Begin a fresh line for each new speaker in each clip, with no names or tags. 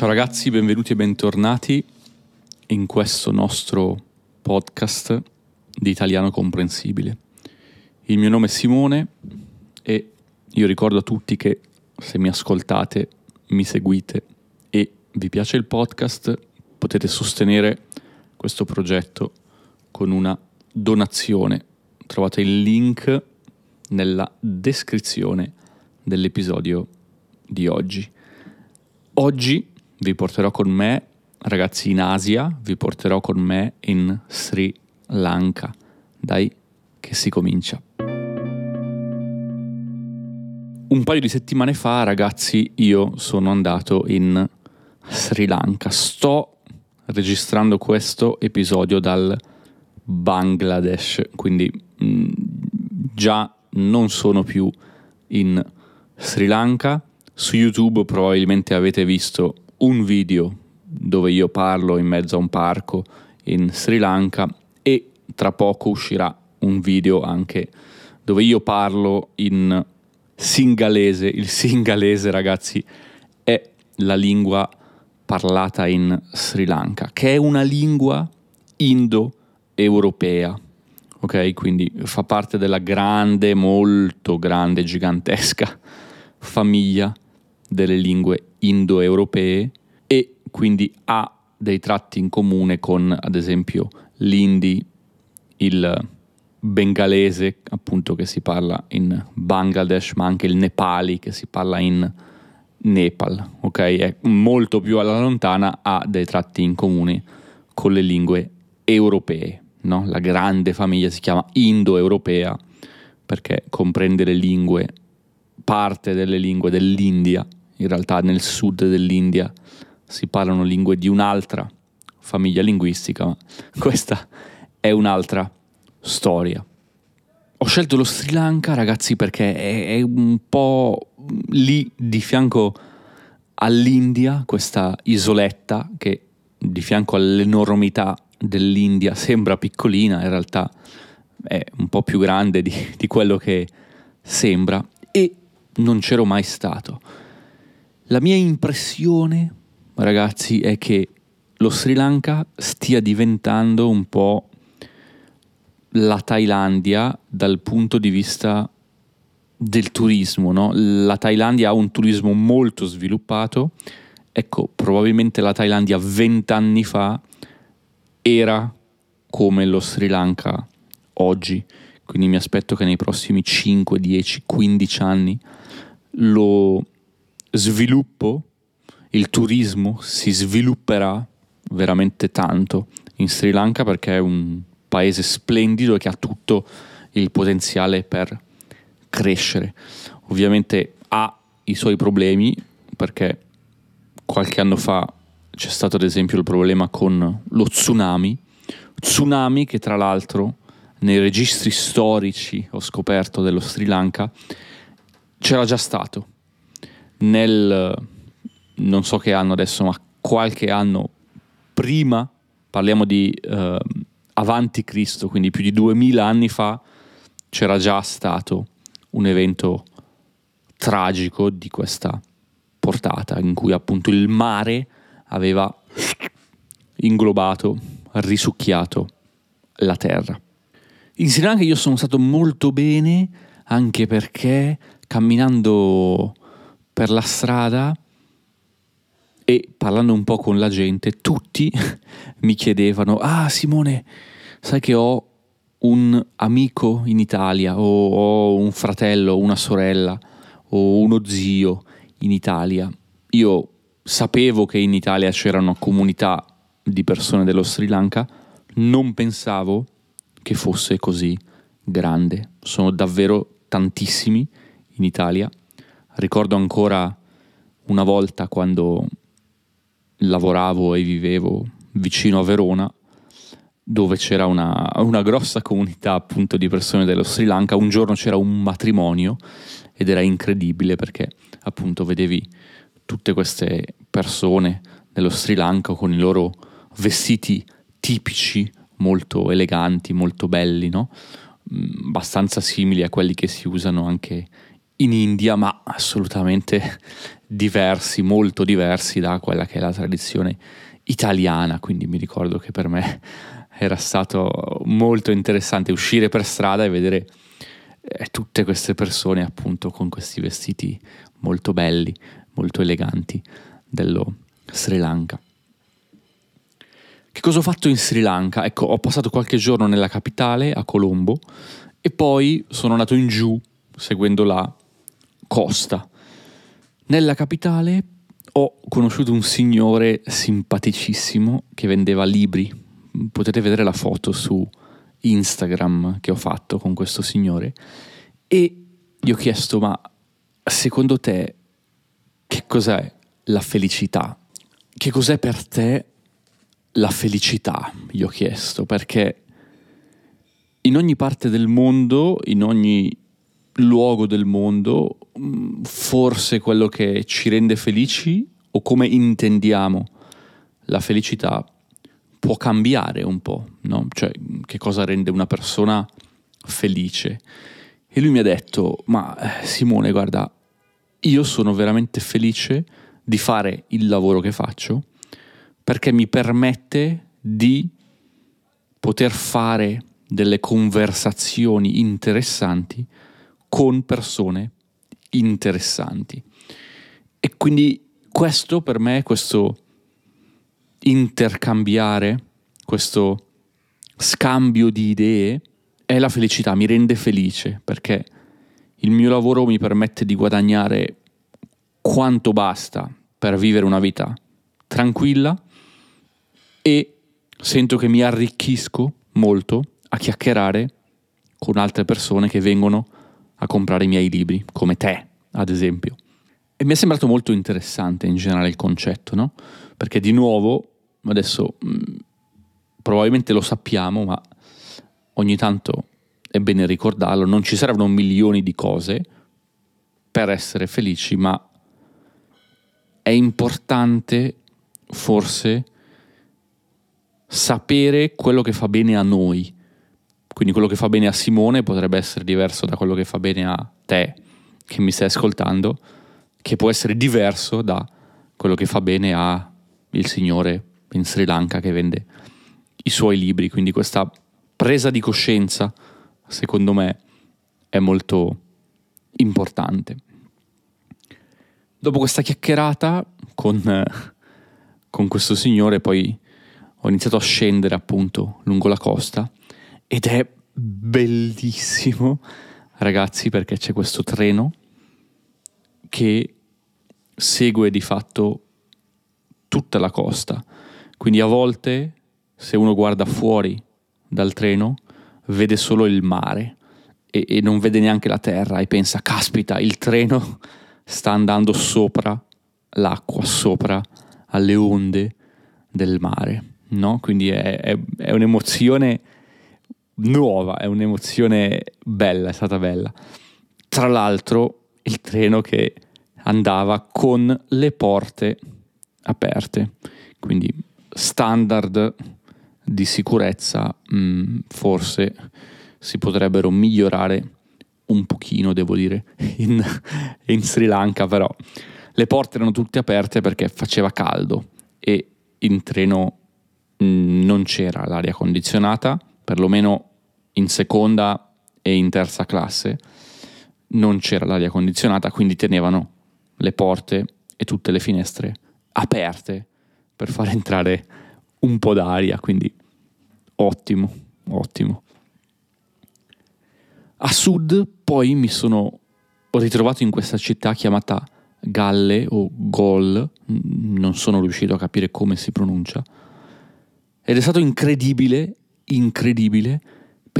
Ciao ragazzi, benvenuti e bentornati in questo nostro podcast di italiano comprensibile. Il mio nome è Simone e io ricordo a tutti che se mi ascoltate, mi seguite e vi piace il podcast, potete sostenere questo progetto con una donazione. Trovate il link nella descrizione dell'episodio di oggi. Oggi vi porterò con me, ragazzi, in Asia, vi porterò con me in Sri Lanka. Dai, che si comincia. Un paio di settimane fa, ragazzi, io sono andato in Sri Lanka. Sto registrando questo episodio dal Bangladesh, quindi mh, mm, già non sono più in Sri Lanka. Su YouTube probabilmente avete visto un video dove io parlo in mezzo a un parco in Sri Lanka e tra poco uscirà un video anche dove io parlo in singalese. Il singalese, ragazzi, è la lingua parlata in Sri Lanka, che è una lingua indo-europea. Ok, quindi fa parte della grande, molto grande, gigantesca famiglia delle lingue indoeuropee e quindi ha dei tratti in comune con ad esempio l'indi, il bengalese appunto che si parla in Bangladesh ma anche il nepali che si parla in Nepal, ok? È molto più alla lontana, ha dei tratti in comune con le lingue europee, no? La grande famiglia si chiama indoeuropea perché comprende le lingue, parte delle lingue dell'India in realtà nel sud dell'India si parlano lingue di un'altra famiglia linguistica, ma questa è un'altra storia. Ho scelto lo Sri Lanka, ragazzi, perché è, è un po' lì di fianco all'India, questa isoletta che di fianco all'enormità dell'India sembra piccolina, in realtà è un po' più grande di, di quello che sembra e non c'ero mai stato. La mia impressione, ragazzi, è che lo Sri Lanka stia diventando un po' la Thailandia dal punto di vista del turismo. No? La Thailandia ha un turismo molto sviluppato. Ecco, probabilmente la Thailandia vent'anni fa era come lo Sri Lanka oggi. Quindi mi aspetto che nei prossimi 5, 10, 15 anni lo sviluppo, il turismo si svilupperà veramente tanto in Sri Lanka perché è un paese splendido che ha tutto il potenziale per crescere. Ovviamente ha i suoi problemi perché qualche anno fa c'è stato ad esempio il problema con lo tsunami, tsunami che tra l'altro nei registri storici ho scoperto dello Sri Lanka c'era già stato nel non so che anno adesso, ma qualche anno prima, parliamo di eh, avanti Cristo, quindi più di 2000 anni fa, c'era già stato un evento tragico di questa portata, in cui appunto il mare aveva inglobato, risucchiato la terra. In Sri Lanka io sono stato molto bene anche perché camminando per la strada e parlando un po' con la gente, tutti mi chiedevano, ah Simone, sai che ho un amico in Italia, o ho un fratello, una sorella, o uno zio in Italia. Io sapevo che in Italia c'era una comunità di persone dello Sri Lanka, non pensavo che fosse così grande. Sono davvero tantissimi in Italia Ricordo ancora una volta quando lavoravo e vivevo vicino a Verona, dove c'era una, una, grossa comunità appunto di persone dello Sri Lanka. Un giorno c'era un matrimonio ed era incredibile perché appunto vedevi tutte queste persone dello Sri Lanka con i loro vestiti tipici, molto eleganti, molto belli, no? Mm, abbastanza simili a quelli che si usano anche in India, ma assolutamente diversi, molto diversi da quella che è la tradizione italiana, quindi mi ricordo che per me era stato molto interessante uscire per strada e vedere eh, tutte queste persone appunto con questi vestiti molto belli, molto eleganti dello Sri Lanka. Che cosa ho fatto in Sri Lanka? Ecco, ho passato qualche giorno nella capitale, a Colombo, e poi sono andato in giù seguendo la costa. Nella capitale ho conosciuto un signore simpaticissimo che vendeva libri. Potete vedere la foto su Instagram che ho fatto con questo signore. E gli ho chiesto, ma secondo te che cos'è la felicità? Che cos'è per te la felicità? Gli ho chiesto, perché in ogni parte del mondo, in ogni luogo del mondo, forse quello che ci rende felici o come intendiamo la felicità può cambiare un po', no? Cioè, che cosa rende una persona felice? E lui mi ha detto, ma eh, Simone, guarda, io sono veramente felice di fare il lavoro che faccio perché mi permette di poter fare delle conversazioni interessanti con persone interessanti. E quindi questo per me, questo intercambiare, questo scambio di idee, è la felicità, mi rende felice perché il mio lavoro mi permette di guadagnare quanto basta per vivere una vita tranquilla e sento che mi arricchisco molto a chiacchierare con altre persone che vengono a comprare i miei libri, come te, ad esempio. E mi è sembrato molto interessante in generale il concetto, no? Perché di nuovo, adesso mm, probabilmente lo sappiamo, ma ogni tanto è bene ricordarlo, non ci servono milioni di cose per essere felici, ma è importante forse sapere quello che fa bene a noi. Quindi quello che fa bene a Simone potrebbe essere diverso da quello che fa bene a te che mi stai ascoltando, che può essere diverso da quello che fa bene a il signore in Sri Lanka che vende i suoi libri. Quindi questa presa di coscienza, secondo me, è molto importante. Dopo questa chiacchierata con, con questo signore, poi ho iniziato a scendere appunto lungo la costa ed è bellissimo, ragazzi, perché c'è questo treno che segue di fatto tutta la costa. Quindi a volte, se uno guarda fuori dal treno, vede solo il mare e, e non vede neanche la terra e pensa, caspita, il treno sta andando sopra l'acqua, sopra alle onde del mare no? Quindi è, è, è un'emozione nuova, è un'emozione bella, è stata bella. Tra l'altro il treno che andava con le porte aperte, quindi standard di sicurezza mh, mm, forse si potrebbero migliorare un pochino, devo dire, in, in Sri Lanka, però le porte erano tutte aperte perché faceva caldo e in treno Mm, non c'era l'aria condizionata, perlomeno in seconda e in terza classe non c'era l'aria condizionata, quindi tenevano le porte e tutte le finestre aperte per far entrare un po' d'aria, quindi ottimo, ottimo. A sud poi mi sono ritrovato in questa città chiamata Galle o Gol, non sono riuscito a capire come si pronuncia, ed è stato incredibile, incredibile,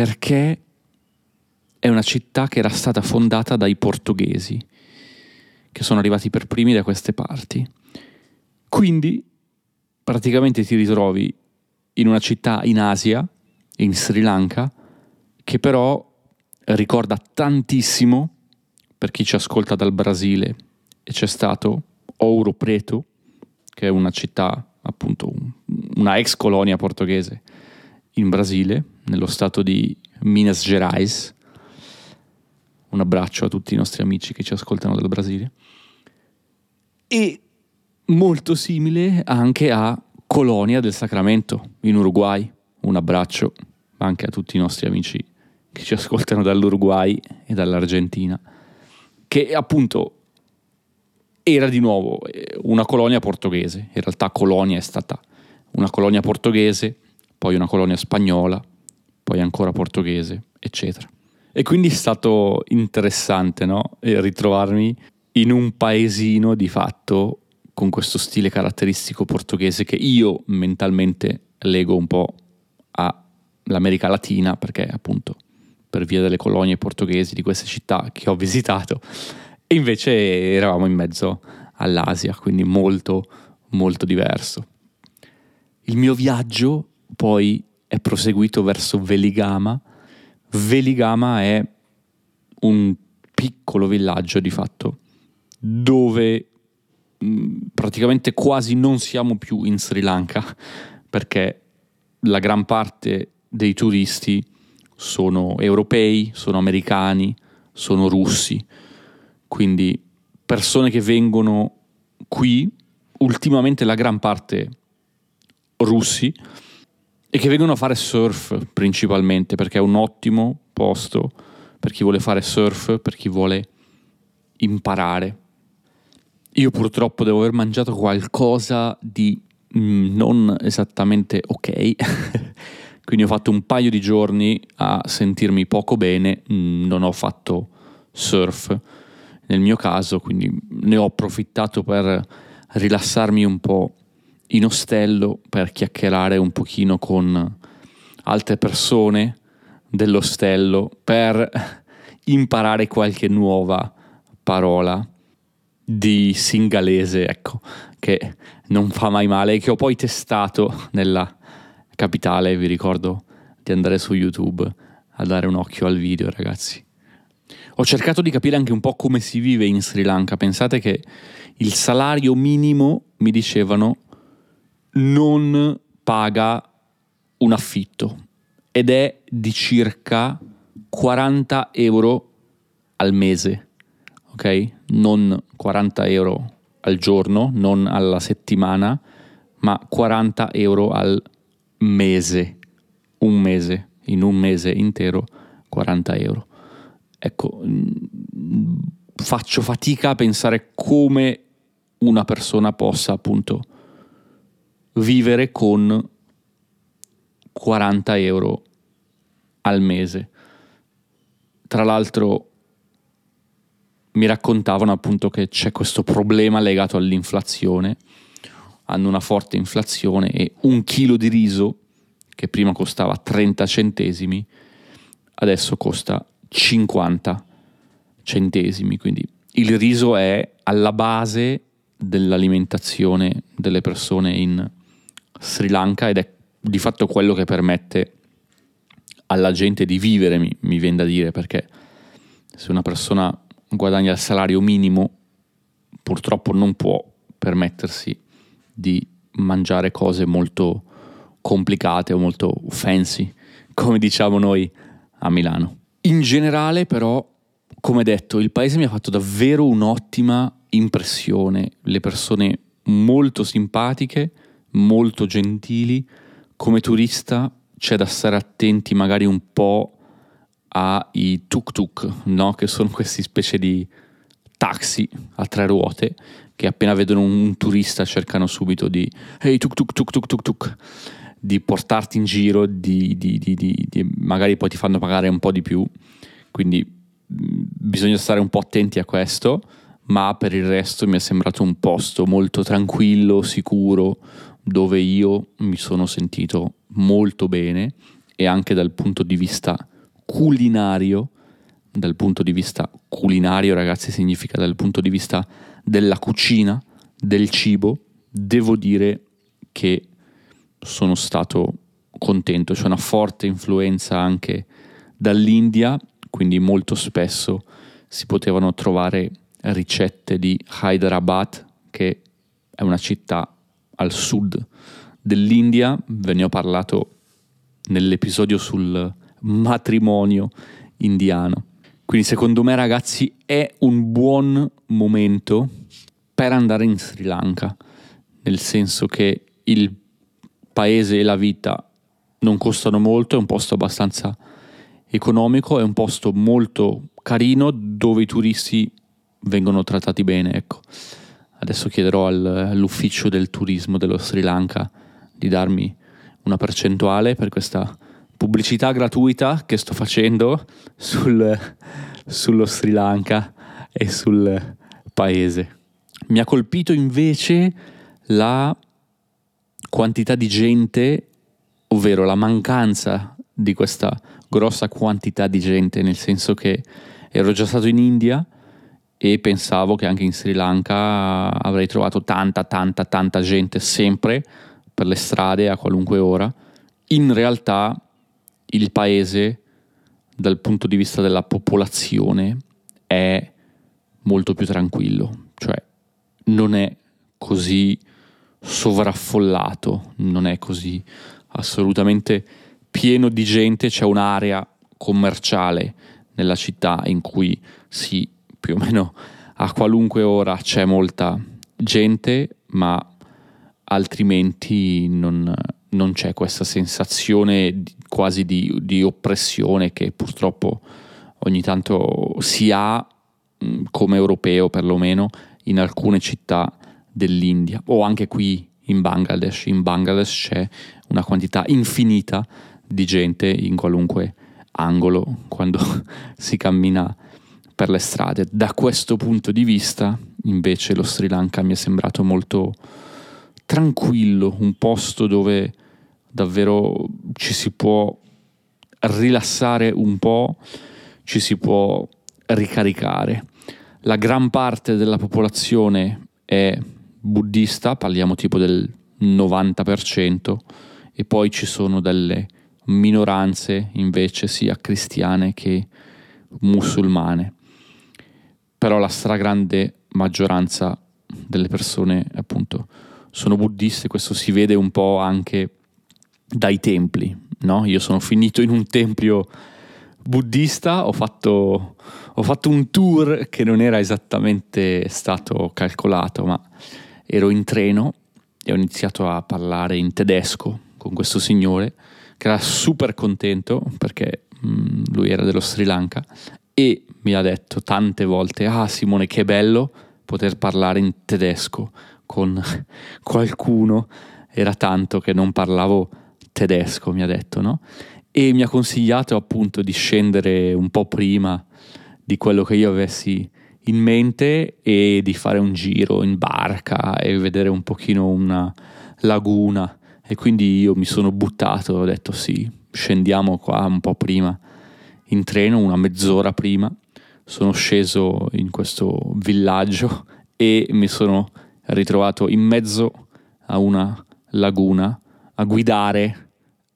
perché è una città che era stata fondata dai portoghesi, che sono arrivati per primi da queste parti. Quindi praticamente ti ritrovi in una città in Asia, in Sri Lanka, che però ricorda tantissimo, per chi ci ascolta dal Brasile, e c'è stato Ouro Preto, che è una città appunto una ex colonia portoghese in Brasile, nello stato di Minas Gerais, Un abbraccio a tutti i nostri amici che ci ascoltano dal Brasile. E molto simile anche a Colonia del Sacramento in Uruguay. Un abbraccio anche a tutti i nostri amici che ci ascoltano dall'Uruguay e dall'Argentina, che appunto era di nuovo eh, una colonia portoghese. In realtà Colonia è stata una colonia portoghese, poi una colonia spagnola, poi ancora portoghese, eccetera. E quindi è stato interessante no? ritrovarmi in un paesino di fatto con questo stile caratteristico portoghese che io mentalmente lego un po' all'America Latina perché appunto per via delle colonie portoghesi di queste città che ho visitato e invece eravamo in mezzo all'Asia, quindi molto molto diverso. Il mio viaggio poi è proseguito verso Veligama. Veligama è un piccolo villaggio di fatto dove mh, praticamente quasi non siamo più in Sri Lanka perché la gran parte dei turisti sono europei, sono americani, sono russi, quindi persone che vengono qui, ultimamente la gran parte russi, e che vengono a fare surf principalmente perché è un ottimo posto per chi vuole fare surf, per chi vuole imparare. Io purtroppo devo aver mangiato qualcosa di mm, non esattamente ok, quindi ho fatto un paio di giorni a sentirmi poco bene, mm, non ho fatto surf nel mio caso, quindi ne ho approfittato per rilassarmi un po' in ostello per chiacchierare un pochino con altre persone dell'ostello per imparare qualche nuova parola di singalese, ecco, che non fa mai male e che ho poi testato nella capitale, vi ricordo di andare su YouTube a dare un occhio al video, ragazzi. Ho cercato di capire anche un po' come si vive in Sri Lanka. Pensate che il salario minimo, mi dicevano, non paga un affitto ed è di circa 40 euro al mese, ok? Non 40 euro al giorno, non alla settimana, ma 40 euro al mese, un mese, in un mese intero 40 euro. Ecco, mm, faccio fatica a pensare come una persona possa appunto vivere con 40 euro al mese. Tra l'altro mi raccontavano appunto che c'è questo problema legato all'inflazione, hanno una forte inflazione e un chilo di riso che prima costava 30 centesimi adesso costa 50 centesimi, quindi il riso è alla base dell'alimentazione delle persone in Sri Lanka ed è di fatto quello che permette alla gente di vivere, mi, mi viene da dire, perché se una persona guadagna il salario minimo, purtroppo non può permettersi di mangiare cose molto complicate o molto fancy, come diciamo noi a Milano. In generale, però, come detto, il paese mi ha fatto davvero un'ottima impressione, le persone molto simpatiche, molto gentili, come turista c'è da stare attenti magari un po' ai tuk-tuk, no? che sono questi specie di taxi a tre ruote che appena vedono un turista cercano subito di hey tuk tuk tuk tuk tuk tuk di portarti in giro, di, di, di, magari poi ti fanno pagare un po' di più, quindi bisogna stare un po' attenti a questo, ma per il resto mi è sembrato un posto molto tranquillo, sicuro, dove io mi sono sentito molto bene e anche dal punto di vista culinario, dal punto di vista culinario ragazzi significa dal punto di vista della cucina, del cibo, devo dire che sono stato contento, c'è una forte influenza anche dall'India, quindi molto spesso si potevano trovare ricette di Hyderabad, che è una città al sud dell'India, ve ne ho parlato nell'episodio sul matrimonio indiano. Quindi secondo me ragazzi è un buon momento per andare in Sri Lanka, nel senso che il paese e la vita non costano molto, è un posto abbastanza economico, è un posto molto carino dove i turisti vengono trattati bene, ecco. Adesso chiederò al, all'ufficio del turismo dello Sri Lanka di darmi una percentuale per questa pubblicità gratuita che sto facendo sul, sullo Sri Lanka e sul paese. Mi ha colpito invece la quantità di gente, ovvero la mancanza di questa grossa quantità di gente, nel senso che ero già stato in India e pensavo che anche in Sri Lanka avrei trovato tanta, tanta, tanta gente sempre per le strade a qualunque ora. In realtà il paese, dal punto di vista della popolazione, è molto più tranquillo, cioè non è così sovraffollato, non è così assolutamente pieno di gente, c'è un'area commerciale nella città in cui sì, più o meno a qualunque ora c'è molta gente, ma altrimenti non, non c'è questa sensazione quasi di, di, oppressione che purtroppo ogni tanto si ha come europeo perlomeno in alcune città dell'India o anche qui in Bangladesh. In Bangladesh c'è una quantità infinita di gente in qualunque angolo quando si cammina per le strade. Da questo punto di vista, invece, lo Sri Lanka mi è sembrato molto tranquillo, un posto dove davvero ci si può rilassare un po', ci si può ricaricare. La gran parte della popolazione è buddista, parliamo tipo del 90%, e poi ci sono delle minoranze invece sia cristiane che musulmane. Però la stragrande maggioranza delle persone appunto sono buddiste, questo si vede un po' anche dai templi, no? Io sono finito in un tempio buddista, ho fatto, ho fatto un tour che non era esattamente stato calcolato, ma ero in treno e ho iniziato a parlare in tedesco con questo signore che era super contento perché mh, mm, lui era dello Sri Lanka e mi ha detto tante volte, ah Simone che bello poter parlare in tedesco con qualcuno, era tanto che non parlavo tedesco, mi ha detto, no? E mi ha consigliato appunto di scendere un po' prima di quello che io avessi in mente e di fare un giro in barca e vedere un pochino una laguna. E quindi io mi sono buttato, ho detto sì, scendiamo qua un po' prima in treno, una mezz'ora prima, sono sceso in questo villaggio e mi sono ritrovato in mezzo a una laguna a guidare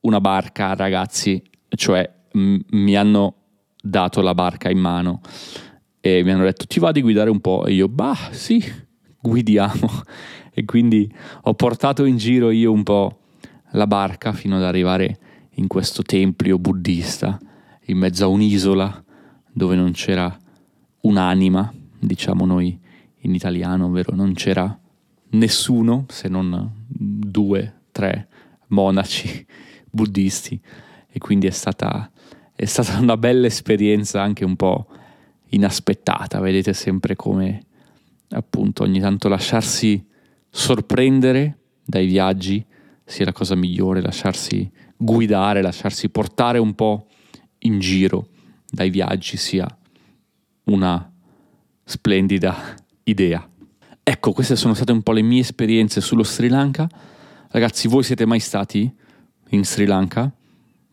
una barca, ragazzi, cioè m- mi hanno dato la barca in mano e mi hanno detto ti va di guidare un po' e io bah sì guidiamo. E quindi ho portato in giro io un po' la barca fino ad arrivare in questo tempio buddista in mezzo a un'isola dove non c'era un'anima diciamo noi in italiano ovvero non c'era nessuno se non due tre monaci buddisti. E quindi è stata, è stata una bella esperienza anche un po' inaspettata, vedete sempre come appunto ogni tanto lasciarsi sorprendere dai viaggi sia la cosa migliore, lasciarsi guidare, lasciarsi portare un po' in giro dai viaggi sia una splendida idea. Ecco, queste sono state un po' le mie esperienze sullo Sri Lanka. Ragazzi, voi siete mai stati in Sri Lanka?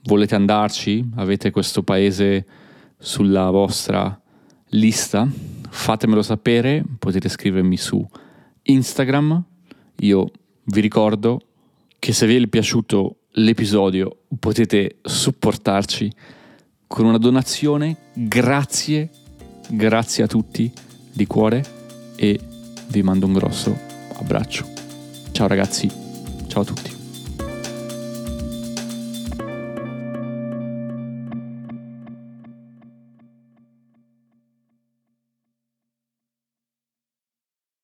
Volete andarci? Avete questo paese sulla vostra lista? Fatemelo sapere, potete scrivermi su Instagram. Io vi ricordo che se vi è piaciuto l'episodio potete supportarci con una donazione. Grazie, grazie a tutti di cuore e vi mando un grosso abbraccio. Ciao ragazzi, ciao a tutti.